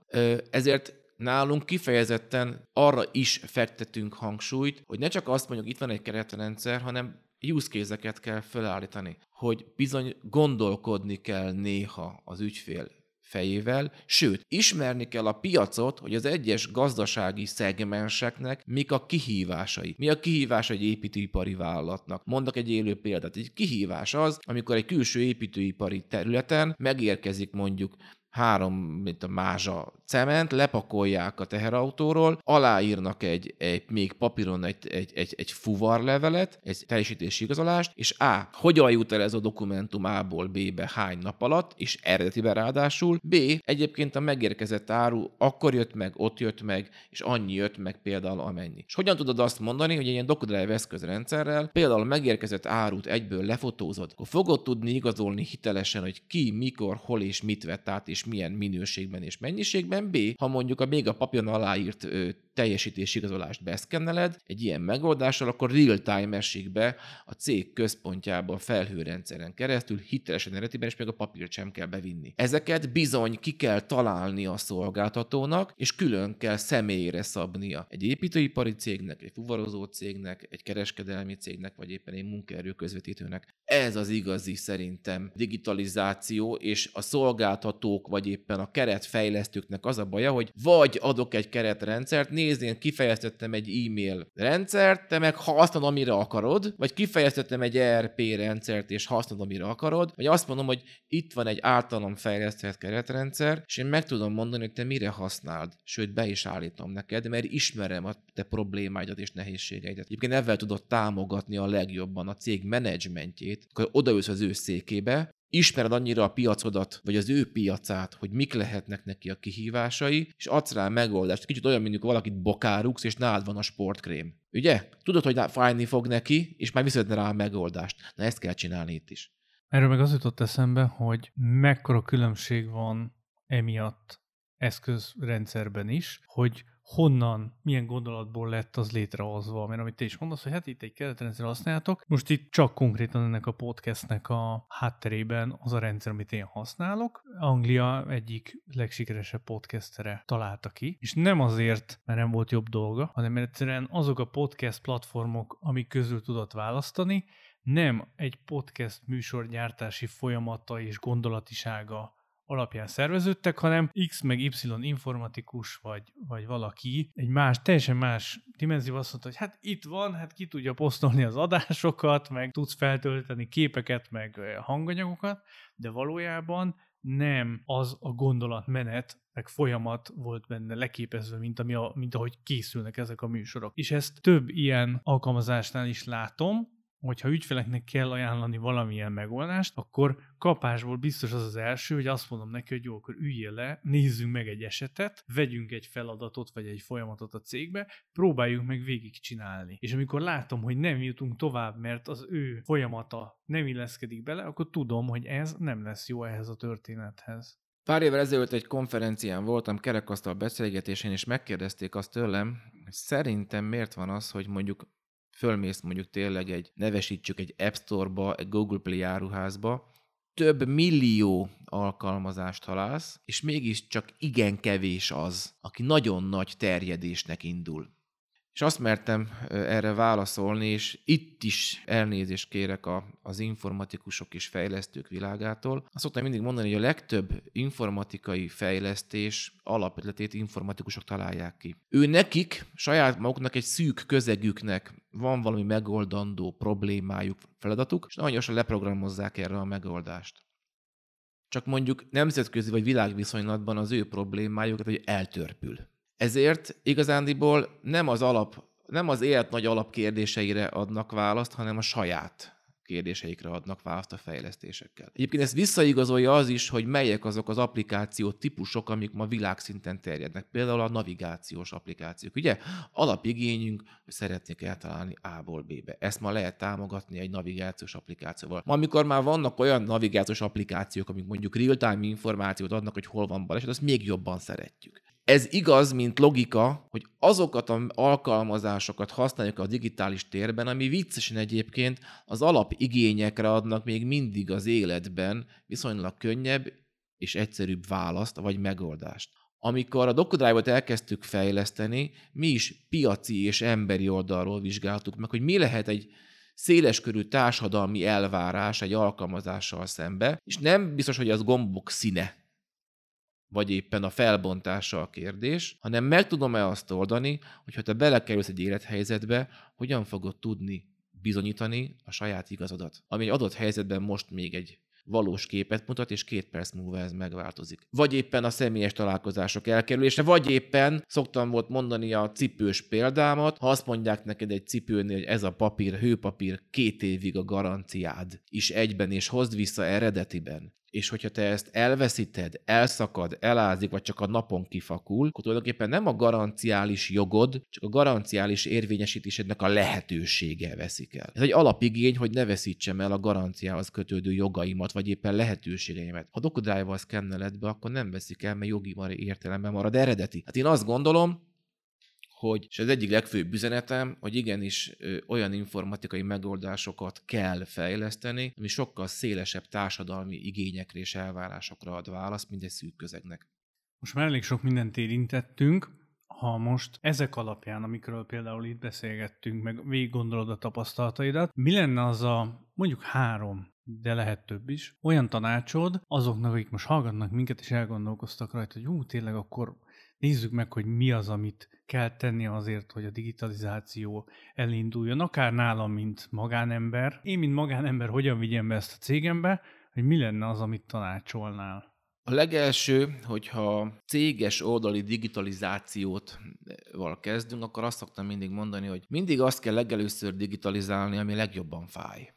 Ezért nálunk kifejezetten arra is fektetünk hangsúlyt, hogy ne csak azt mondjuk, itt van egy keretrendszer, hanem use kell felállítani, hogy bizony gondolkodni kell néha az ügyfél fejével, sőt, ismerni kell a piacot, hogy az egyes gazdasági szegmenseknek mik a kihívásai. Mi a kihívás egy építőipari vállalatnak? Mondok egy élő példát. Egy kihívás az, amikor egy külső építőipari területen megérkezik mondjuk három, mint a mázsa cement, lepakolják a teherautóról, aláírnak egy, egy még papíron egy, egy, egy, egy fuvarlevelet, egy teljesítési igazolást, és A. Hogyan jut el ez a dokumentum A-ból B-be hány nap alatt, és eredetiben ráadásul. B. Egyébként a megérkezett áru akkor jött meg, ott jött meg, és annyi jött meg például amennyi. És hogyan tudod azt mondani, hogy egy ilyen DocuDrive eszközrendszerrel például megérkezett árut egyből lefotózod, akkor fogod tudni igazolni hitelesen, hogy ki, mikor, hol és mit vett át, és milyen minőségben és mennyiségben. B. Ha mondjuk a még a papíron aláírt teljesítési igazolást beszkenneled egy ilyen megoldással, akkor real-time esik be a cég központjába a felhőrendszeren keresztül, hitelesen eredetiben, és még a papírt sem kell bevinni. Ezeket bizony ki kell találni a szolgáltatónak, és külön kell személyre szabnia. Egy építőipari cégnek, egy fuvarozó cégnek, egy kereskedelmi cégnek, vagy éppen egy munkaerő közvetítőnek. Ez az igazi szerintem digitalizáció, és a szolgáltatók, vagy éppen a keretfejlesztőknek az a baja, hogy vagy adok egy keretrendszert, nézni, én kifejeztettem egy e-mail rendszert, te meg használod, amire akarod, vagy kifejeztettem egy ERP rendszert, és használod, amire akarod, vagy azt mondom, hogy itt van egy általam fejlesztett keretrendszer, és én meg tudom mondani, hogy te mire használd, sőt be is állítom neked, mert ismerem a te problémáidat és nehézségeidet. Egyébként ezzel tudod támogatni a legjobban a cég menedzsmentjét, akkor odaülsz az ő székébe, ismered annyira a piacodat, vagy az ő piacát, hogy mik lehetnek neki a kihívásai, és adsz rá megoldást. Kicsit olyan, mint valakit bokárugsz, és nálad van a sportkrém. Ugye? Tudod, hogy fájni fog neki, és már viszed rá a megoldást. Na ezt kell csinálni itt is. Erről meg az jutott eszembe, hogy mekkora különbség van emiatt eszközrendszerben is, hogy honnan, milyen gondolatból lett az létrehozva, mert amit te is mondasz, hogy hát itt egy keretrendszer használtok, most itt csak konkrétan ennek a podcastnek a hátterében az a rendszer, amit én használok. Anglia egyik legsikeresebb podcastere találta ki, és nem azért, mert nem volt jobb dolga, hanem mert egyszerűen azok a podcast platformok, amik közül tudott választani, nem egy podcast műsorgyártási folyamata és gondolatisága alapján szerveződtek, hanem X meg Y informatikus vagy, vagy valaki egy más, teljesen más dimenzió azt mondta, hogy hát itt van, hát ki tudja posztolni az adásokat, meg tudsz feltölteni képeket, meg hanganyagokat, de valójában nem az a gondolatmenet, meg folyamat volt benne leképezve, mint, ami a, mint ahogy készülnek ezek a műsorok. És ezt több ilyen alkalmazásnál is látom, hogyha ügyfeleknek kell ajánlani valamilyen megoldást, akkor kapásból biztos az az első, hogy azt mondom neki, hogy jó, akkor üljél le, nézzünk meg egy esetet, vegyünk egy feladatot vagy egy folyamatot a cégbe, próbáljuk meg végigcsinálni. És amikor látom, hogy nem jutunk tovább, mert az ő folyamata nem illeszkedik bele, akkor tudom, hogy ez nem lesz jó ehhez a történethez. Pár évvel ezelőtt egy konferencián voltam, kerekasztal beszélgetésén, és megkérdezték azt tőlem, hogy szerintem miért van az, hogy mondjuk fölmész mondjuk tényleg egy, nevesítsük egy App Store-ba, egy Google Play áruházba, több millió alkalmazást találsz, és mégiscsak igen kevés az, aki nagyon nagy terjedésnek indul. És azt mertem erre válaszolni, és itt is elnézést kérek a, az informatikusok és fejlesztők világától. Azt szoktam mindig mondani, hogy a legtöbb informatikai fejlesztés alapötletét informatikusok találják ki. Ő nekik, saját maguknak egy szűk közegüknek van valami megoldandó problémájuk, feladatuk, és nagyon gyorsan leprogramozzák erre a megoldást. Csak mondjuk nemzetközi vagy világviszonylatban az ő problémájuk, hogy eltörpül ezért igazándiból nem az alap, nem az élet nagy alapkérdéseire adnak választ, hanem a saját kérdéseikre adnak választ a fejlesztésekkel. Egyébként ezt visszaigazolja az is, hogy melyek azok az applikáció típusok, amik ma világszinten terjednek. Például a navigációs applikációk. Ugye alapigényünk, hogy szeretnék eltalálni A-ból B-be. Ezt ma lehet támogatni egy navigációs applikációval. Ma amikor már vannak olyan navigációs applikációk, amik mondjuk real-time információt adnak, hogy hol van baleset, azt még jobban szeretjük. Ez igaz, mint logika, hogy azokat az alkalmazásokat használjuk a digitális térben, ami viccesen egyébként az alapigényekre adnak még mindig az életben viszonylag könnyebb és egyszerűbb választ vagy megoldást. Amikor a DocuDrive-ot elkezdtük fejleszteni, mi is piaci és emberi oldalról vizsgáltuk meg, hogy mi lehet egy széleskörű társadalmi elvárás egy alkalmazással szembe, és nem biztos, hogy az gombok színe vagy éppen a felbontása a kérdés, hanem meg tudom-e azt oldani, hogy ha te belekerülsz egy élethelyzetbe, hogyan fogod tudni bizonyítani a saját igazadat. Ami egy adott helyzetben most még egy valós képet mutat, és két perc múlva ez megváltozik. Vagy éppen a személyes találkozások elkerülése, vagy éppen szoktam volt mondani a cipős példámat, ha azt mondják neked egy cipőnél, hogy ez a papír, hőpapír két évig a garanciád is egyben, és hozd vissza eredetiben, és hogyha te ezt elveszíted, elszakad, elázik, vagy csak a napon kifakul, akkor tulajdonképpen nem a garanciális jogod, csak a garanciális érvényesítésednek a lehetősége veszik el. Ez egy alapigény, hogy ne veszítsem el a garanciához kötődő jogaimat, vagy éppen lehetőségeimet. Ha DocuDrive-val szkenneled be, akkor nem veszik el, mert jogi értelemben marad eredeti. Hát én azt gondolom, hogy, és az egyik legfőbb üzenetem, hogy igenis ö, olyan informatikai megoldásokat kell fejleszteni, ami sokkal szélesebb társadalmi igényekre és elvárásokra ad választ, mint egy szűk közegnek. Most már elég sok mindent érintettünk, ha most ezek alapján, amikről például itt beszélgettünk, meg végig gondolod a tapasztalataidat, mi lenne az a mondjuk három, de lehet több is, olyan tanácsod azoknak, akik most hallgatnak minket, és elgondolkoztak rajta, hogy ú, tényleg akkor nézzük meg, hogy mi az, amit kell tenni azért, hogy a digitalizáció elinduljon, akár nálam, mint magánember. Én, mint magánember, hogyan vigyem be ezt a cégembe, hogy mi lenne az, amit tanácsolnál? A legelső, hogyha céges oldali digitalizációt val kezdünk, akkor azt szoktam mindig mondani, hogy mindig azt kell legelőször digitalizálni, ami legjobban fáj.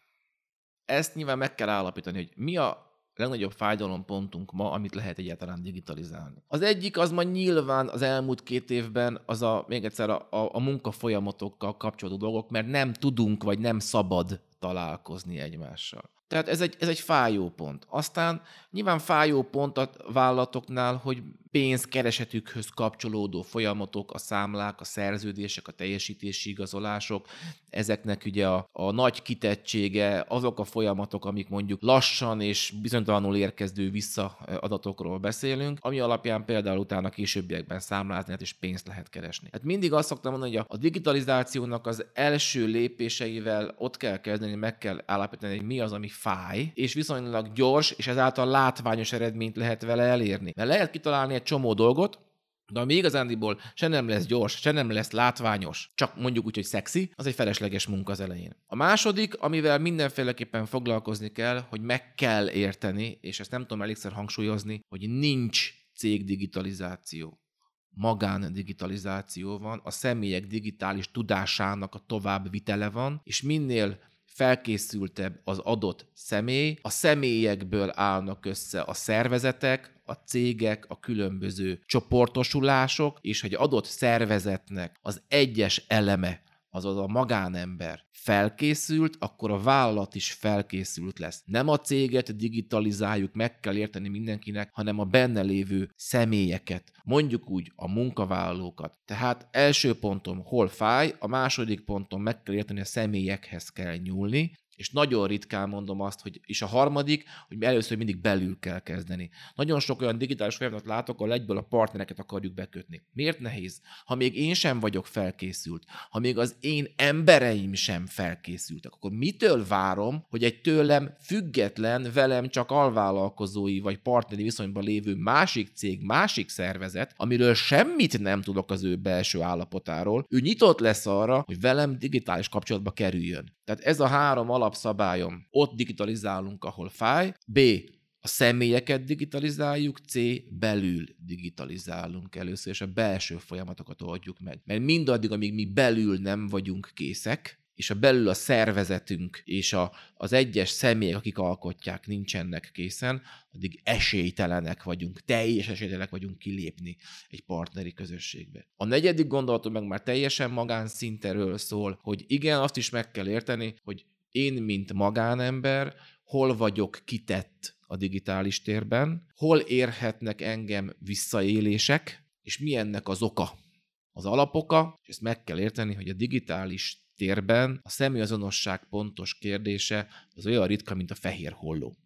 Ezt nyilván meg kell állapítani, hogy mi a legnagyobb fájdalompontunk ma, amit lehet egyáltalán digitalizálni. Az egyik az ma nyilván az elmúlt két évben az a, még egyszer a, a, a munkafolyamatokkal kapcsolódó dolgok, mert nem tudunk vagy nem szabad találkozni egymással. Tehát ez egy, ez egy fájó pont. Aztán nyilván fájó pont a vállalatoknál, hogy pénzkeresetükhöz kapcsolódó folyamatok, a számlák, a szerződések, a teljesítési igazolások, ezeknek ugye a, a nagy kitettsége, azok a folyamatok, amik mondjuk lassan és bizonytalanul érkező visszaadatokról beszélünk, ami alapján például utána későbbiekben számlázni és pénzt lehet keresni. Hát mindig azt szoktam mondani, hogy a digitalizációnak az első lépéseivel ott kell kezdeni, meg kell állapítani, hogy mi az, ami fáj, és viszonylag gyors, és ezáltal látványos eredményt lehet vele elérni. Mert lehet kitalálni egy csomó dolgot, de ami igazándiból se nem lesz gyors, se nem lesz látványos, csak mondjuk úgy, hogy szexi, az egy felesleges munka az elején. A második, amivel mindenféleképpen foglalkozni kell, hogy meg kell érteni, és ezt nem tudom elégszer hangsúlyozni, hogy nincs cégdigitalizáció magán digitalizáció van, a személyek digitális tudásának a továbbvitele van, és minél felkészültebb az adott személy, a személyekből állnak össze a szervezetek, a cégek, a különböző csoportosulások, és hogy adott szervezetnek az egyes eleme, azaz a magánember felkészült, akkor a vállalat is felkészült lesz. Nem a céget digitalizáljuk, meg kell érteni mindenkinek, hanem a benne lévő személyeket, mondjuk úgy a munkavállalókat. Tehát első pontom hol fáj, a második ponton meg kell érteni, a személyekhez kell nyúlni, És nagyon ritkán mondom azt, hogy, és a harmadik, hogy először mindig belül kell kezdeni. Nagyon sok olyan digitális folyamatot látok, ahol egyből a partnereket akarjuk bekötni. Miért nehéz? Ha még én sem vagyok felkészült, ha még az én embereim sem felkészültek, akkor mitől várom, hogy egy tőlem független, velem csak alvállalkozói vagy partneri viszonyban lévő másik cég, másik szervezet, amiről semmit nem tudok az ő belső állapotáról, ő nyitott lesz arra, hogy velem digitális kapcsolatba kerüljön. Tehát ez a három alapszabályom. Ott digitalizálunk, ahol fáj. B. A személyeket digitalizáljuk, C. Belül digitalizálunk először, és a belső folyamatokat oldjuk meg. Mert mindaddig, amíg mi belül nem vagyunk készek, és a belül a szervezetünk és a, az egyes személyek, akik alkotják, nincsenek készen, addig esélytelenek vagyunk, teljes esélytelenek vagyunk kilépni egy partneri közösségbe. A negyedik gondolatom meg már teljesen magánszinteről szól, hogy igen, azt is meg kell érteni, hogy én, mint magánember, hol vagyok kitett a digitális térben, hol érhetnek engem visszaélések, és mi ennek az oka. Az alapoka, és ezt meg kell érteni, hogy a digitális térben a személyazonosság pontos kérdése az olyan ritka, mint a fehér holló.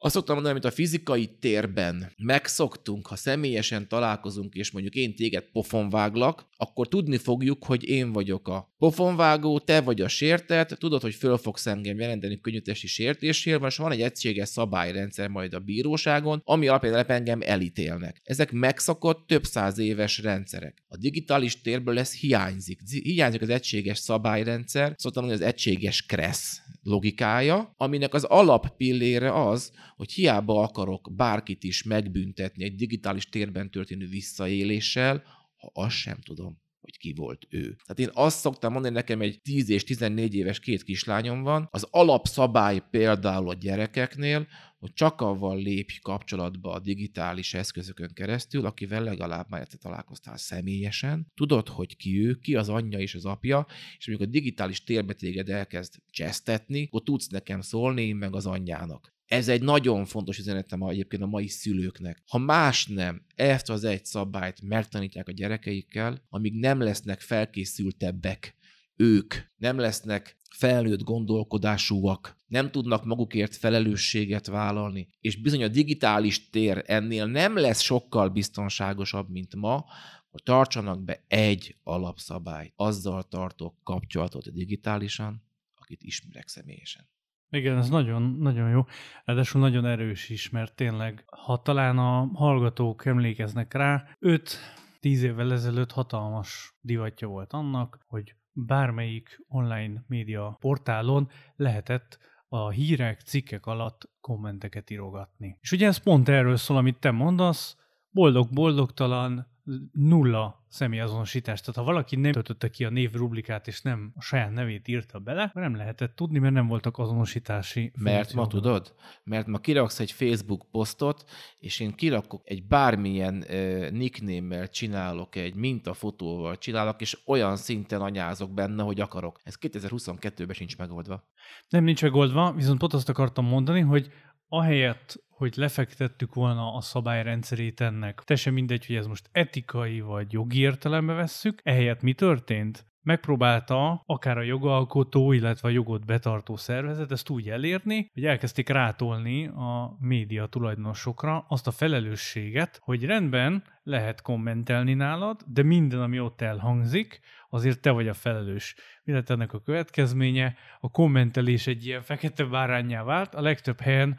Azt szoktam mondani, amit a fizikai térben megszoktunk, ha személyesen találkozunk, és mondjuk én téged pofonváglak, akkor tudni fogjuk, hogy én vagyok a pofonvágó, te vagy a sértett, tudod, hogy föl fogsz engem jelenteni könnyűtesti sértésért, és van egy egységes szabályrendszer majd a bíróságon, ami alapján engem elítélnek. Ezek megszokott több száz éves rendszerek. A digitális térből ez hiányzik. Hiányzik az egységes szabályrendszer, szoktam mondani, az egységes kressz logikája, aminek az alappillére az, hogy hiába akarok bárkit is megbüntetni egy digitális térben történő visszaéléssel, ha azt sem tudom hogy ki volt ő. Tehát én azt szoktam mondani, nekem egy 10 és 14 éves két kislányom van, az alapszabály például a gyerekeknél, hogy csak avval lépj kapcsolatba a digitális eszközökön keresztül, akivel legalább már egyszer találkoztál személyesen, tudod, hogy ki ő, ki az anyja és az apja, és amikor a digitális térbe téged elkezd csesztetni, akkor tudsz nekem szólni, én meg az anyjának. Ez egy nagyon fontos üzenetem egyébként a mai szülőknek. Ha más nem, ezt az egy szabályt megtanítják a gyerekeikkel, amíg nem lesznek felkészültebbek ők, nem lesznek felnőtt gondolkodásúak, nem tudnak magukért felelősséget vállalni, és bizony a digitális tér ennél nem lesz sokkal biztonságosabb, mint ma, hogy tartsanak be egy alapszabályt. Azzal tartok kapcsolatot digitálisan, akit ismerek személyesen. Igen, ez nagyon, nagyon jó. Ráadásul nagyon erős is, mert tényleg, ha talán a hallgatók emlékeznek rá, 5-10 évvel ezelőtt hatalmas divatja volt annak, hogy bármelyik online média portálon lehetett a hírek, cikkek alatt kommenteket írogatni. És ugye ez pont erről szól, amit te mondasz, boldog-boldogtalan, nulla személyazonosítást. Tehát ha valaki nem töltötte ki a név rublikát, és nem a saját nevét írta bele, akkor nem lehetett tudni, mert nem voltak azonosítási Mert ma tudod? Mert ma kiraksz egy Facebook posztot, és én kirakok egy bármilyen uh, nickname csinálok egy mintafotóval csinálok, és olyan szinten anyázok benne, hogy akarok. Ez 2022-ben sincs megoldva. Nem nincs megoldva, viszont pont azt akartam mondani, hogy ahelyett, hogy lefektettük volna a szabályrendszerét ennek, te sem mindegy, hogy ez most etikai vagy jogi értelembe vesszük, ehelyett mi történt? Megpróbálta akár a jogalkotó, illetve a jogot betartó szervezet ezt úgy elérni, hogy elkezdték rátolni a média tulajdonosokra azt a felelősséget, hogy rendben lehet kommentelni nálad, de minden, ami ott elhangzik, azért te vagy a felelős. Mi lett ennek a következménye? A kommentelés egy ilyen fekete bárányá vált, a legtöbb helyen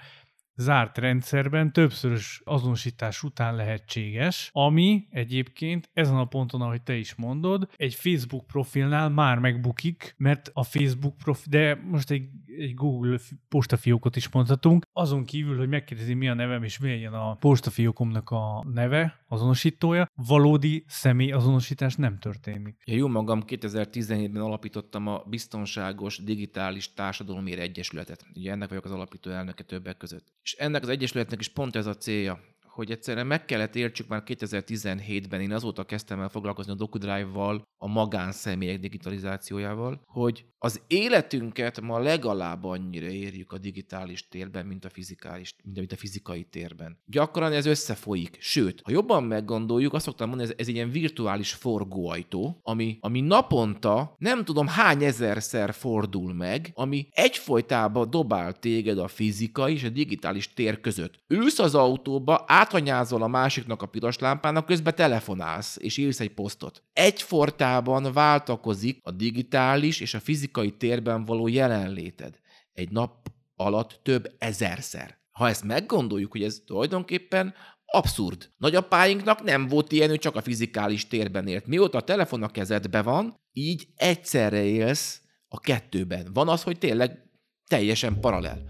zárt rendszerben többszörös azonosítás után lehetséges, ami egyébként ezen a ponton, ahogy te is mondod, egy Facebook profilnál már megbukik, mert a Facebook profil, de most egy, egy Google postafiókot is mondhatunk, azon kívül, hogy megkérdezi mi a nevem és milyen a postafiókomnak a neve, azonosítója, valódi személy azonosítás nem történik. Ja, jó magam 2017-ben alapítottam a Biztonságos Digitális Társadalomért Egyesületet. Ugye ennek vagyok az alapító elnöke többek között. És ennek az egyesületnek is pont ez a célja, hogy egyszerűen meg kellett értsük már 2017-ben, én azóta kezdtem el foglalkozni a DocuDrive-val, a magánszemélyek digitalizációjával, hogy az életünket ma legalább annyira érjük a digitális térben, mint a fizikális, mint a fizikai térben. Gyakran ez összefolyik. Sőt, ha jobban meggondoljuk, azt szoktam mondani, ez, ez egy ilyen virtuális forgóajtó, ami, ami naponta nem tudom hány ezerszer fordul meg, ami egyfolytában dobál téged a fizikai és a digitális tér között. Ülsz az autóba, átanyázol a másiknak a piros lámpának, közben telefonálsz, és írsz egy posztot. Egyfortában váltakozik a digitális és a fizikai térben való jelenléted. Egy nap alatt több ezerszer. Ha ezt meggondoljuk, hogy ez tulajdonképpen abszurd. Nagyapáinknak nem volt ilyen, hogy csak a fizikális térben élt. Mióta a telefon a kezedbe van, így egyszerre élsz a kettőben. Van az, hogy tényleg teljesen paralel.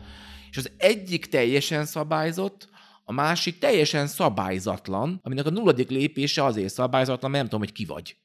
És az egyik teljesen szabályzott, a másik teljesen szabályzatlan, aminek a nulladik lépése azért szabályzatlan, mert nem tudom, hogy ki vagy.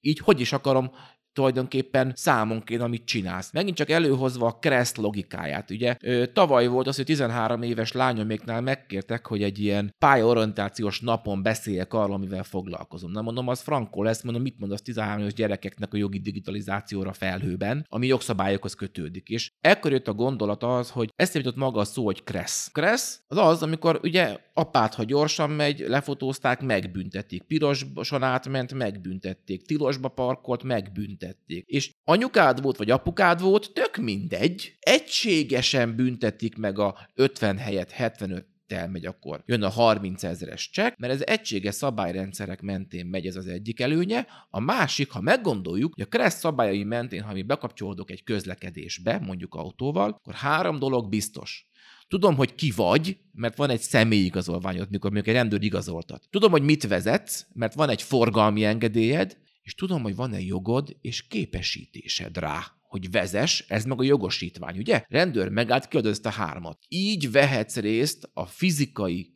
Így hogy is akarom tulajdonképpen számonként, amit csinálsz. Megint csak előhozva a kereszt logikáját. Ugye tavaly volt az, hogy 13 éves lányoméknál megkértek, hogy egy ilyen pályaorientációs napon beszéljek arról, amivel foglalkozom. Nem mondom, az frankó lesz, mondom, mit mondasz 13 éves gyerekeknek a jogi digitalizációra felhőben, ami jogszabályokhoz kötődik. És ekkor jött a gondolat az, hogy ezt jutott maga a szó, hogy kressz. Kressz az az, amikor ugye apát, ha gyorsan megy, lefotózták, megbüntetik. Pirosan átment, megbüntették. Tilosba parkolt, megbüntették büntették. És anyukád volt, vagy apukád volt, tök mindegy. Egységesen büntetik meg a 50 helyet 75 elmegy, akkor jön a 30 ezeres csekk, mert ez egységes szabályrendszerek mentén megy ez az egyik előnye. A másik, ha meggondoljuk, hogy a kereszt szabályai mentén, ha mi bekapcsolódok egy közlekedésbe, mondjuk autóval, akkor három dolog biztos. Tudom, hogy ki vagy, mert van egy személyigazolványod, mikor mondjuk egy rendőr igazoltat. Tudom, hogy mit vezetsz, mert van egy forgalmi engedélyed, és tudom, hogy van-e jogod és képesítésed rá, hogy vezes, ez meg a jogosítvány, ugye? Rendőr megállt, kiadod ezt a hármat. Így vehetsz részt a fizikai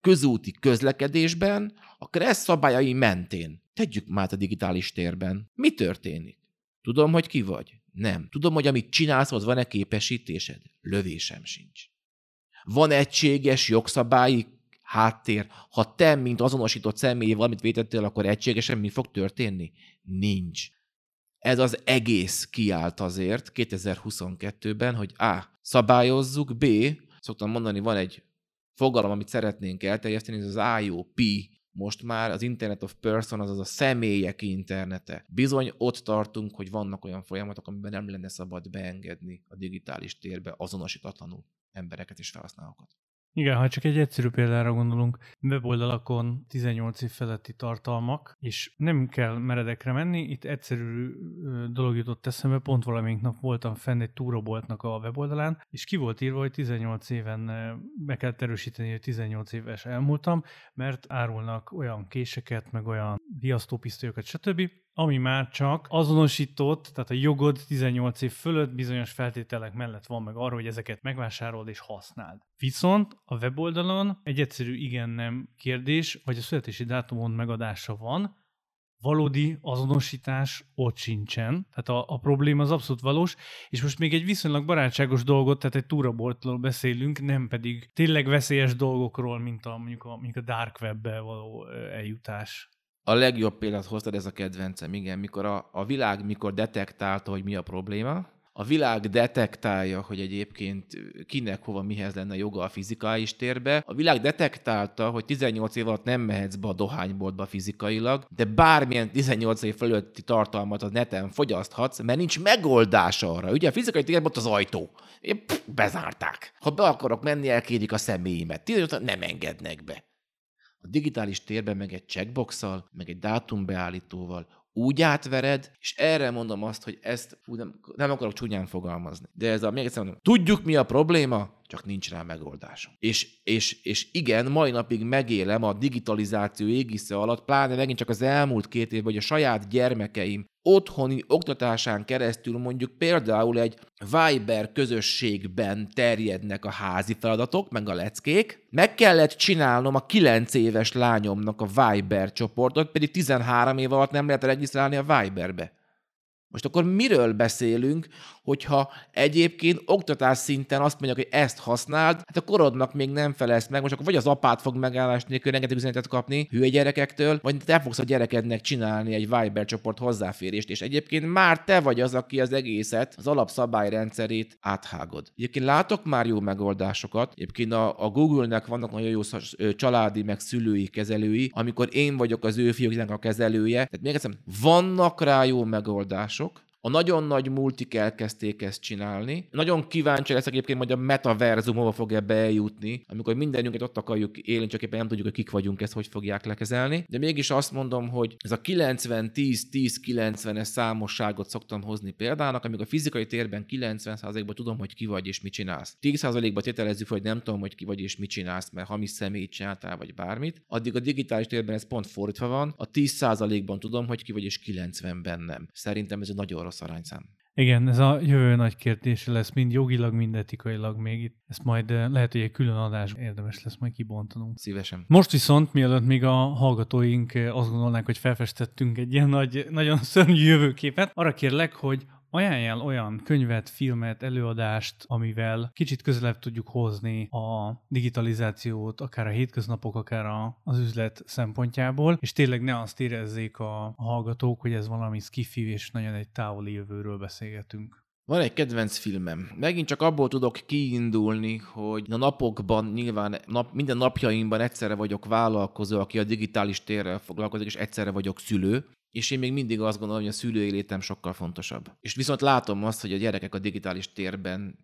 közúti közlekedésben a kressz szabályai mentén. Tegyük már a digitális térben. Mi történik? Tudom, hogy ki vagy? Nem. Tudom, hogy amit csinálsz, az van-e képesítésed? Lövésem sincs. Van egységes jogszabályi háttér. Ha te, mint azonosított személy valamit vétettél, akkor egységesen mi fog történni? Nincs. Ez az egész kiállt azért 2022-ben, hogy A. Szabályozzuk, B. Szoktam mondani, van egy fogalom, amit szeretnénk elterjeszteni, ez az IOP, most már az Internet of Person, azaz a személyek internete. Bizony ott tartunk, hogy vannak olyan folyamatok, amiben nem lenne szabad beengedni a digitális térbe azonosítatlanul embereket és felhasználókat. Igen, ha csak egy egyszerű példára gondolunk, weboldalakon 18 év feletti tartalmak, és nem kell meredekre menni, itt egyszerű dolog jutott eszembe, pont valamelyik nap voltam fenn egy túroboltnak a weboldalán, és ki volt írva, hogy 18 éven be kell erősíteni, hogy 18 éves elmúltam, mert árulnak olyan késeket, meg olyan viasztópisztolyokat, stb., ami már csak azonosított, tehát a jogod 18 év fölött bizonyos feltételek mellett van meg arra, hogy ezeket megvásárold és használd. Viszont a weboldalon egy egyszerű igen-nem kérdés, vagy a születési dátumon megadása van, valódi azonosítás ott sincsen, tehát a, a probléma az abszolút valós, és most még egy viszonylag barátságos dolgot, tehát egy túraboltról beszélünk, nem pedig tényleg veszélyes dolgokról, mint a, mondjuk a, mondjuk a dark webbe való eljutás a legjobb példát hoztad, ez a kedvencem, igen, mikor a, a világ mikor detektálta, hogy mi a probléma, a világ detektálja, hogy egyébként kinek hova mihez lenne joga a fizikai térbe. A világ detektálta, hogy 18 év alatt nem mehetsz be a dohányboltba fizikailag, de bármilyen 18 év fölötti tartalmat a neten fogyaszthatsz, mert nincs megoldás arra. Ugye a fizikai térben ott az ajtó. Én, bezárták. Ha be akarok menni, elkérik a személyemet. 18 nem engednek be. A digitális térben meg egy checkboxal, meg egy dátumbeállítóval úgy átvered, és erre mondom azt, hogy ezt fú, nem, nem akarok csúnyán fogalmazni. De ez a, még egyszer mondom, tudjuk mi a probléma, csak nincs rá megoldásom. És, és, és igen, mai napig megélem a digitalizáció égisze alatt, pláne megint csak az elmúlt két évben, hogy a saját gyermekeim otthoni oktatásán keresztül mondjuk például egy Viber közösségben terjednek a házi feladatok, meg a leckék. Meg kellett csinálnom a 9 éves lányomnak a Viber csoportot, pedig 13 év alatt nem lehet regisztrálni a Viberbe. Most akkor miről beszélünk, hogyha egyébként oktatás szinten azt mondják, hogy ezt használd, hát a korodnak még nem felelsz meg, most akkor vagy az apát fog megállás nélkül rengeteg üzenetet kapni hülye gyerekektől, vagy te fogsz a gyerekednek csinálni egy Viber csoport hozzáférést, és egyébként már te vagy az, aki az egészet, az alapszabályrendszerét áthágod. Egyébként látok már jó megoldásokat, egyébként a, a Google-nek vannak nagyon jó családi, meg szülői kezelői, amikor én vagyok az ő fiúknak a kezelője. Tehát még egyszer, vannak rá jó megoldások, a nagyon nagy multik elkezdték ezt csinálni. Nagyon kíváncsi leszek egyébként, hogy a metaverzum hova fog ebbe eljutni, amikor mindenünket ott akarjuk élni, csak éppen nem tudjuk, hogy kik vagyunk, ezt hogy fogják lekezelni. De mégis azt mondom, hogy ez a 90-10-10-90-es számosságot szoktam hozni példának, amikor a fizikai térben 90%-ban tudom, hogy ki vagy és mit csinálsz. 10%-ban tételezzük, hogy nem tudom, hogy ki vagy és mit csinálsz, mert hamis személyt csináltál, vagy bármit. Addig a digitális térben ez pont fordítva van. A 10%-ban tudom, hogy ki vagy és 90-ben nem. Szerintem ez egy nagyon rossz arányszám. Igen, ez a jövő nagy kérdés lesz, mind jogilag, mind etikailag még itt. Ezt majd eh, lehet, hogy egy külön adás érdemes lesz majd kibontanunk. Szívesen. Most viszont, mielőtt még a hallgatóink eh, azt gondolnák, hogy felfestettünk egy ilyen nagy, nagyon szörnyű jövőképet, arra kérlek, hogy Ajánljál olyan könyvet, filmet, előadást, amivel kicsit közelebb tudjuk hozni a digitalizációt, akár a hétköznapok, akár a, az üzlet szempontjából, és tényleg ne azt érezzék a, hallgatók, hogy ez valami skifi és nagyon egy távoli jövőről beszélgetünk. Van egy kedvenc filmem. Megint csak abból tudok kiindulni, hogy a napokban nyilván nap, minden napjaimban egyszerre vagyok vállalkozó, aki a digitális térrel foglalkozik, és egyszerre vagyok szülő. És én még mindig azt gondolom, hogy a szülői létem sokkal fontosabb. És viszont látom azt, hogy a gyerekek a digitális térben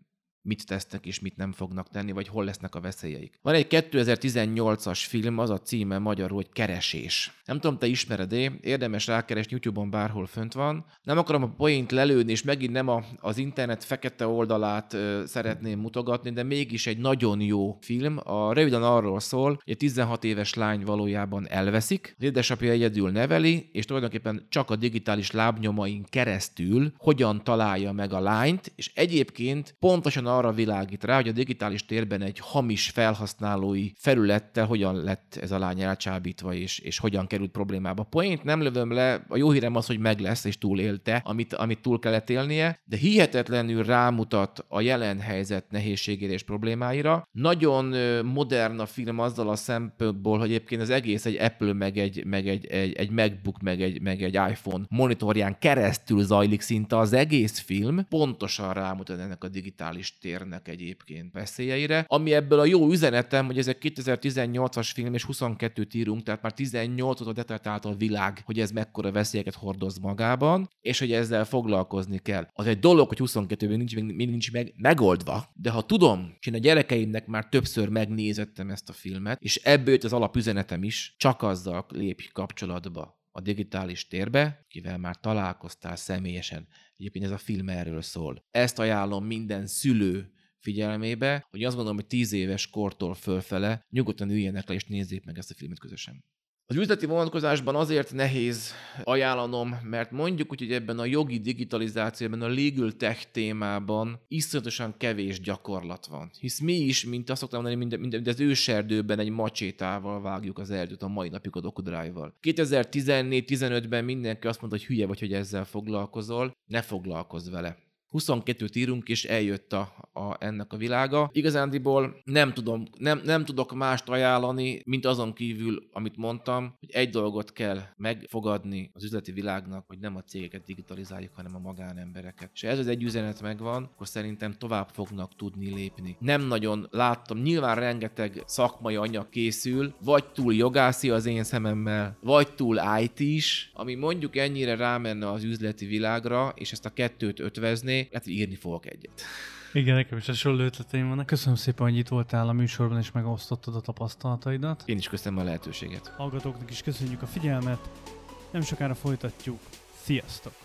mit tesznek és mit nem fognak tenni, vagy hol lesznek a veszélyeik. Van egy 2018-as film, az a címe magyarul, hogy Keresés. Nem tudom, te ismered-e, érdemes rákeresni, YouTube-on bárhol fönt van. Nem akarom a point lelőni, és megint nem a, az internet fekete oldalát ö, szeretném mutogatni, de mégis egy nagyon jó film. A röviden arról szól, hogy egy 16 éves lány valójában elveszik, az édesapja egyedül neveli, és tulajdonképpen csak a digitális lábnyomain keresztül hogyan találja meg a lányt, és egyébként pontosan arra világít rá, hogy a digitális térben egy hamis felhasználói felülettel hogyan lett ez a lány elcsábítva, és, és hogyan került problémába. Point nem lövöm le, a jó hírem az, hogy meg lesz, és túlélte, amit, amit túl kellett élnie, de hihetetlenül rámutat a jelen helyzet nehézségére és problémáira. Nagyon modern a film azzal a szempontból, hogy egyébként az egész egy Apple, meg egy, meg egy, egy, egy MacBook, meg egy, meg egy iPhone monitorján keresztül zajlik szinte az egész film, pontosan rámutat ennek a digitális térnek egyébként veszélyeire. Ami ebből a jó üzenetem, hogy ez egy 2018-as film, és 22-t írunk, tehát már 18 óta detektált a világ, hogy ez mekkora veszélyeket hordoz magában, és hogy ezzel foglalkozni kell. Az egy dolog, hogy 22-ben nincs, még nincs meg, megoldva, de ha tudom, és én a gyerekeimnek már többször megnézettem ezt a filmet, és ebből jött az alapüzenetem is, csak azzal lépj kapcsolatba a digitális térbe, kivel már találkoztál személyesen. Egyébként ez a film erről szól. Ezt ajánlom minden szülő figyelmébe, hogy azt gondolom, hogy 10 éves kortól fölfele nyugodtan üljenek le és nézzék meg ezt a filmet közösen. Az üzleti vonatkozásban azért nehéz ajánlanom, mert mondjuk úgy, hogy ebben a jogi digitalizációban, a legal tech témában iszonyatosan kevés gyakorlat van. Hisz mi is, mint azt szoktam mondani, mint, mint az őserdőben egy macsétával vágjuk az erdőt a mai napig a dokudrive-val. 2014-15-ben mindenki azt mondta, hogy hülye vagy, hogy ezzel foglalkozol, ne foglalkozz vele 22-t írunk, és eljött a, a, ennek a világa. Igazándiból nem, tudom, nem, nem tudok mást ajánlani, mint azon kívül, amit mondtam, hogy egy dolgot kell megfogadni az üzleti világnak, hogy nem a cégeket digitalizáljuk, hanem a magánembereket. És ez az egy üzenet megvan, akkor szerintem tovább fognak tudni lépni. Nem nagyon láttam, nyilván rengeteg szakmai anyag készül, vagy túl jogászi az én szememmel, vagy túl IT is, ami mondjuk ennyire rámenne az üzleti világra, és ezt a kettőt ötvezné, lehet, hogy írni fogok egyet. Igen, nekem is hasonló ötleteim vannak. Köszönöm szépen, hogy itt voltál a műsorban, és megosztottad a tapasztalataidat. Én is köszönöm a lehetőséget. Hallgatóknak is köszönjük a figyelmet. Nem sokára folytatjuk. Sziasztok!